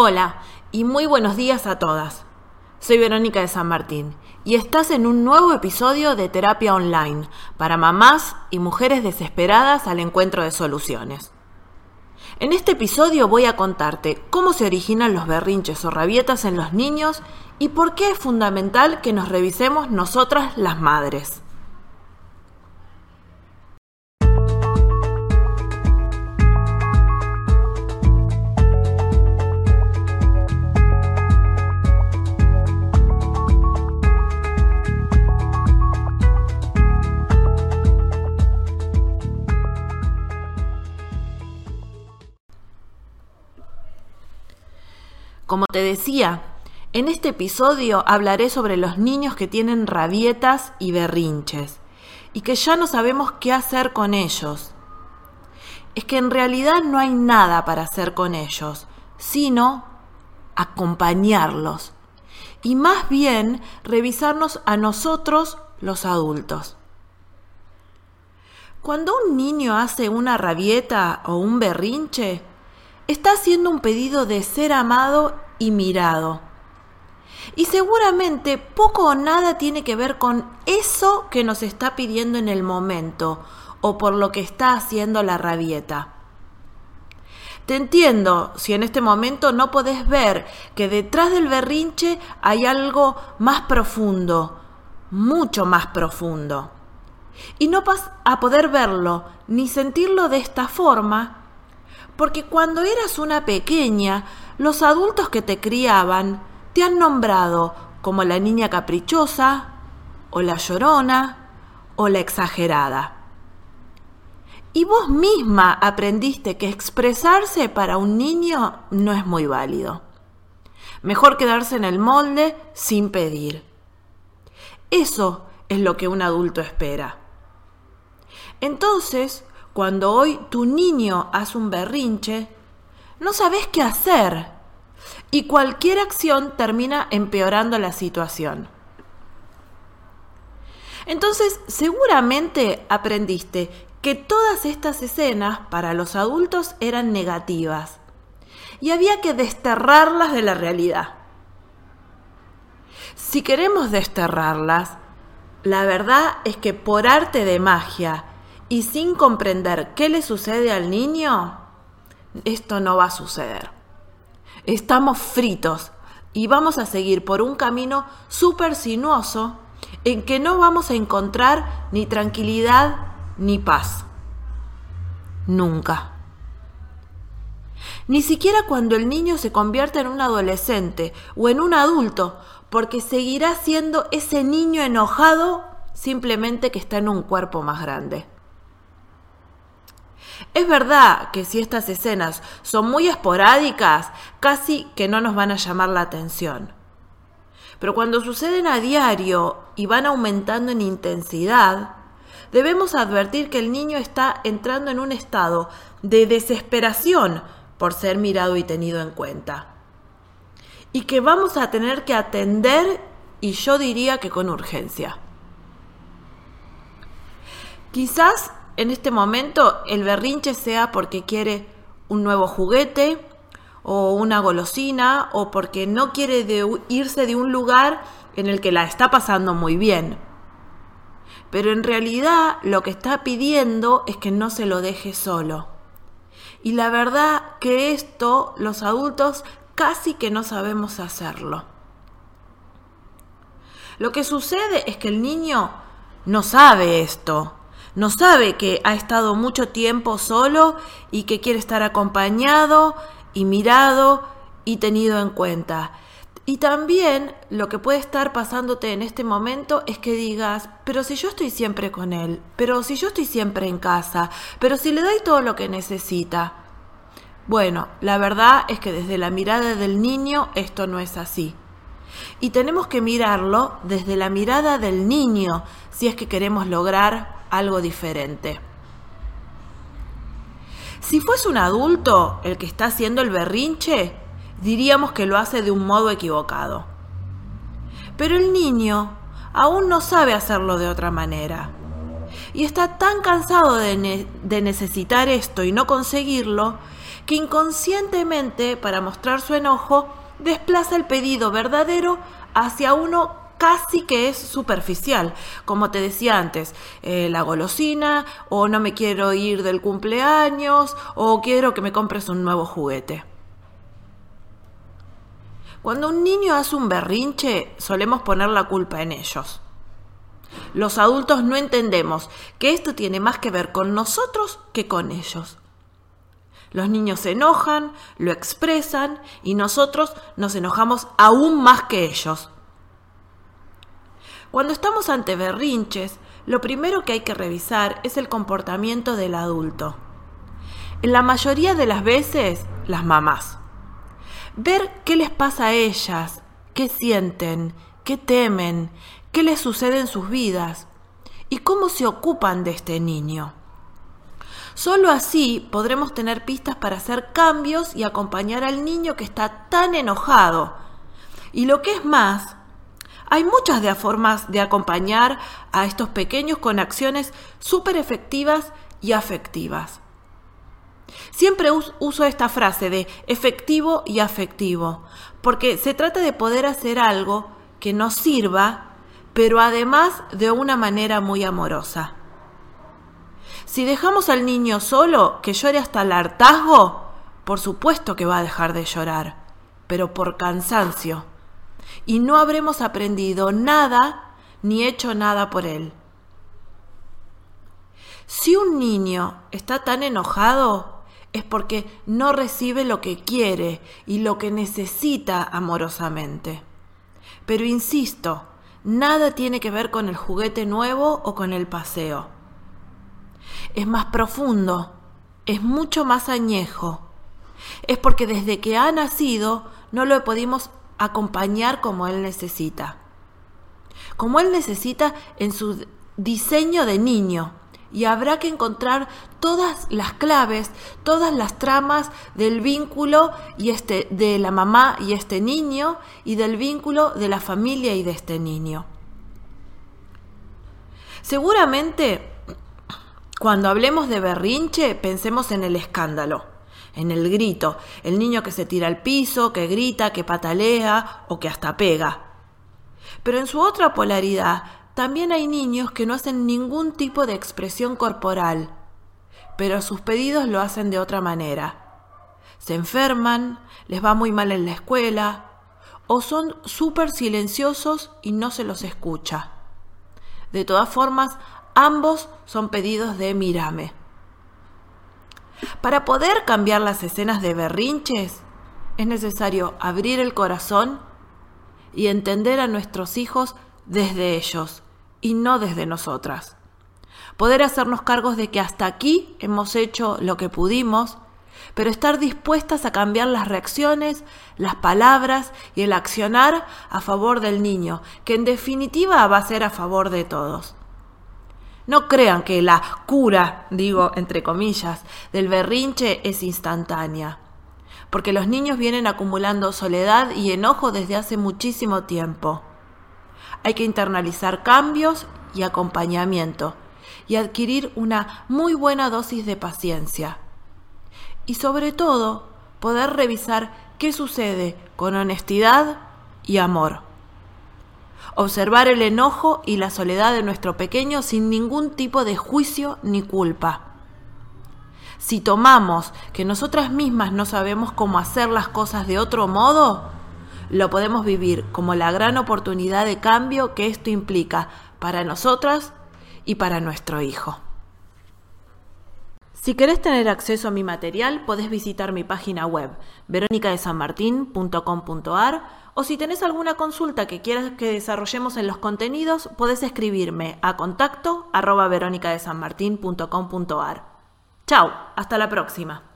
Hola y muy buenos días a todas. Soy Verónica de San Martín y estás en un nuevo episodio de Terapia Online para mamás y mujeres desesperadas al encuentro de soluciones. En este episodio voy a contarte cómo se originan los berrinches o rabietas en los niños y por qué es fundamental que nos revisemos nosotras las madres. Como te decía, en este episodio hablaré sobre los niños que tienen rabietas y berrinches y que ya no sabemos qué hacer con ellos. Es que en realidad no hay nada para hacer con ellos, sino acompañarlos y más bien revisarnos a nosotros los adultos. Cuando un niño hace una rabieta o un berrinche, está haciendo un pedido de ser amado y mirado. Y seguramente poco o nada tiene que ver con eso que nos está pidiendo en el momento o por lo que está haciendo la rabieta. Te entiendo si en este momento no podés ver que detrás del berrinche hay algo más profundo, mucho más profundo. Y no vas a poder verlo ni sentirlo de esta forma porque cuando eras una pequeña, los adultos que te criaban te han nombrado como la niña caprichosa, o la llorona, o la exagerada. Y vos misma aprendiste que expresarse para un niño no es muy válido. Mejor quedarse en el molde sin pedir. Eso es lo que un adulto espera. Entonces, cuando hoy tu niño hace un berrinche, no sabes qué hacer y cualquier acción termina empeorando la situación. Entonces, seguramente aprendiste que todas estas escenas para los adultos eran negativas y había que desterrarlas de la realidad. Si queremos desterrarlas, la verdad es que por arte de magia y sin comprender qué le sucede al niño, esto no va a suceder. Estamos fritos y vamos a seguir por un camino súper sinuoso en que no vamos a encontrar ni tranquilidad ni paz. Nunca. Ni siquiera cuando el niño se convierta en un adolescente o en un adulto, porque seguirá siendo ese niño enojado simplemente que está en un cuerpo más grande. Es verdad que si estas escenas son muy esporádicas, casi que no nos van a llamar la atención. Pero cuando suceden a diario y van aumentando en intensidad, debemos advertir que el niño está entrando en un estado de desesperación por ser mirado y tenido en cuenta. Y que vamos a tener que atender, y yo diría que con urgencia. Quizás en este momento el berrinche sea porque quiere un nuevo juguete o una golosina o porque no quiere irse de un lugar en el que la está pasando muy bien. Pero en realidad lo que está pidiendo es que no se lo deje solo. Y la verdad que esto los adultos casi que no sabemos hacerlo. Lo que sucede es que el niño no sabe esto no sabe que ha estado mucho tiempo solo y que quiere estar acompañado y mirado y tenido en cuenta. Y también lo que puede estar pasándote en este momento es que digas, pero si yo estoy siempre con él, pero si yo estoy siempre en casa, pero si le doy todo lo que necesita. Bueno, la verdad es que desde la mirada del niño esto no es así. Y tenemos que mirarlo desde la mirada del niño si es que queremos lograr algo diferente. Si fuese un adulto el que está haciendo el berrinche, diríamos que lo hace de un modo equivocado. Pero el niño aún no sabe hacerlo de otra manera. Y está tan cansado de, necesitar esto y no conseguirlo, que inconscientemente, para mostrar su enojo, desplaza el pedido verdadero hacia uno casi que es superficial, como te decía antes, eh, la golosina, o no me quiero ir del cumpleaños, o quiero que me compres un nuevo juguete. Cuando un niño hace un berrinche, solemos poner la culpa en ellos. Los adultos no entendemos que esto tiene más que ver con nosotros que con ellos. Los niños se enojan, lo expresan y nosotros nos enojamos aún más que ellos. Cuando estamos ante berrinches, lo primero que hay que revisar es el comportamiento del adulto. En la mayoría de las veces, las mamás. Ver qué les pasa a ellas, qué sienten, qué temen, qué les sucede en sus vidas y cómo se ocupan de este niño. Solo así podremos tener pistas para hacer cambios y acompañar al niño que está tan enojado. Y lo que es más, hay muchas formas de acompañar a estos pequeños con acciones súper efectivas y afectivas. Siempre uso esta frase de efectivo y afectivo, porque se trata de poder hacer algo que nos sirva, pero además de una manera muy amorosa. Si dejamos al niño solo, que llore hasta el hartazgo, por supuesto que va a dejar de llorar, pero por cansancio y no habremos aprendido nada ni hecho nada por él. Si un niño está tan enojado es porque no recibe lo que quiere y lo que necesita amorosamente. Pero insisto, nada tiene que ver con el juguete nuevo o con el paseo. Es más profundo, es mucho más añejo. Es porque desde que ha nacido no lo pudimos acompañar como Él necesita. Como Él necesita en su diseño de niño. Y habrá que encontrar todas las claves, todas las tramas del vínculo y este, de la mamá y este niño y del vínculo de la familia y de este niño. Seguramente cuando hablemos de berrinche pensemos en el escándalo en el grito, el niño que se tira al piso, que grita, que patalea o que hasta pega. Pero en su otra polaridad, también hay niños que no hacen ningún tipo de expresión corporal, pero sus pedidos lo hacen de otra manera. Se enferman, les va muy mal en la escuela, o son súper silenciosos y no se los escucha. De todas formas, ambos son pedidos de mírame. Para poder cambiar las escenas de berrinches, es necesario abrir el corazón y entender a nuestros hijos desde ellos y no desde nosotras. Poder hacernos cargos de que hasta aquí hemos hecho lo que pudimos, pero estar dispuestas a cambiar las reacciones, las palabras y el accionar a favor del niño, que en definitiva va a ser a favor de todos. No crean que la cura, digo entre comillas, del berrinche es instantánea, porque los niños vienen acumulando soledad y enojo desde hace muchísimo tiempo. Hay que internalizar cambios y acompañamiento y adquirir una muy buena dosis de paciencia. Y sobre todo, poder revisar qué sucede con honestidad y amor observar el enojo y la soledad de nuestro pequeño sin ningún tipo de juicio ni culpa. Si tomamos que nosotras mismas no sabemos cómo hacer las cosas de otro modo, lo podemos vivir como la gran oportunidad de cambio que esto implica para nosotras y para nuestro hijo. Si querés tener acceso a mi material, podés visitar mi página web veronicadesanmartin.com.ar o si tenés alguna consulta que quieras que desarrollemos en los contenidos, podés escribirme a contacto arroba veronicadesanmartin.com.ar. Chao, hasta la próxima.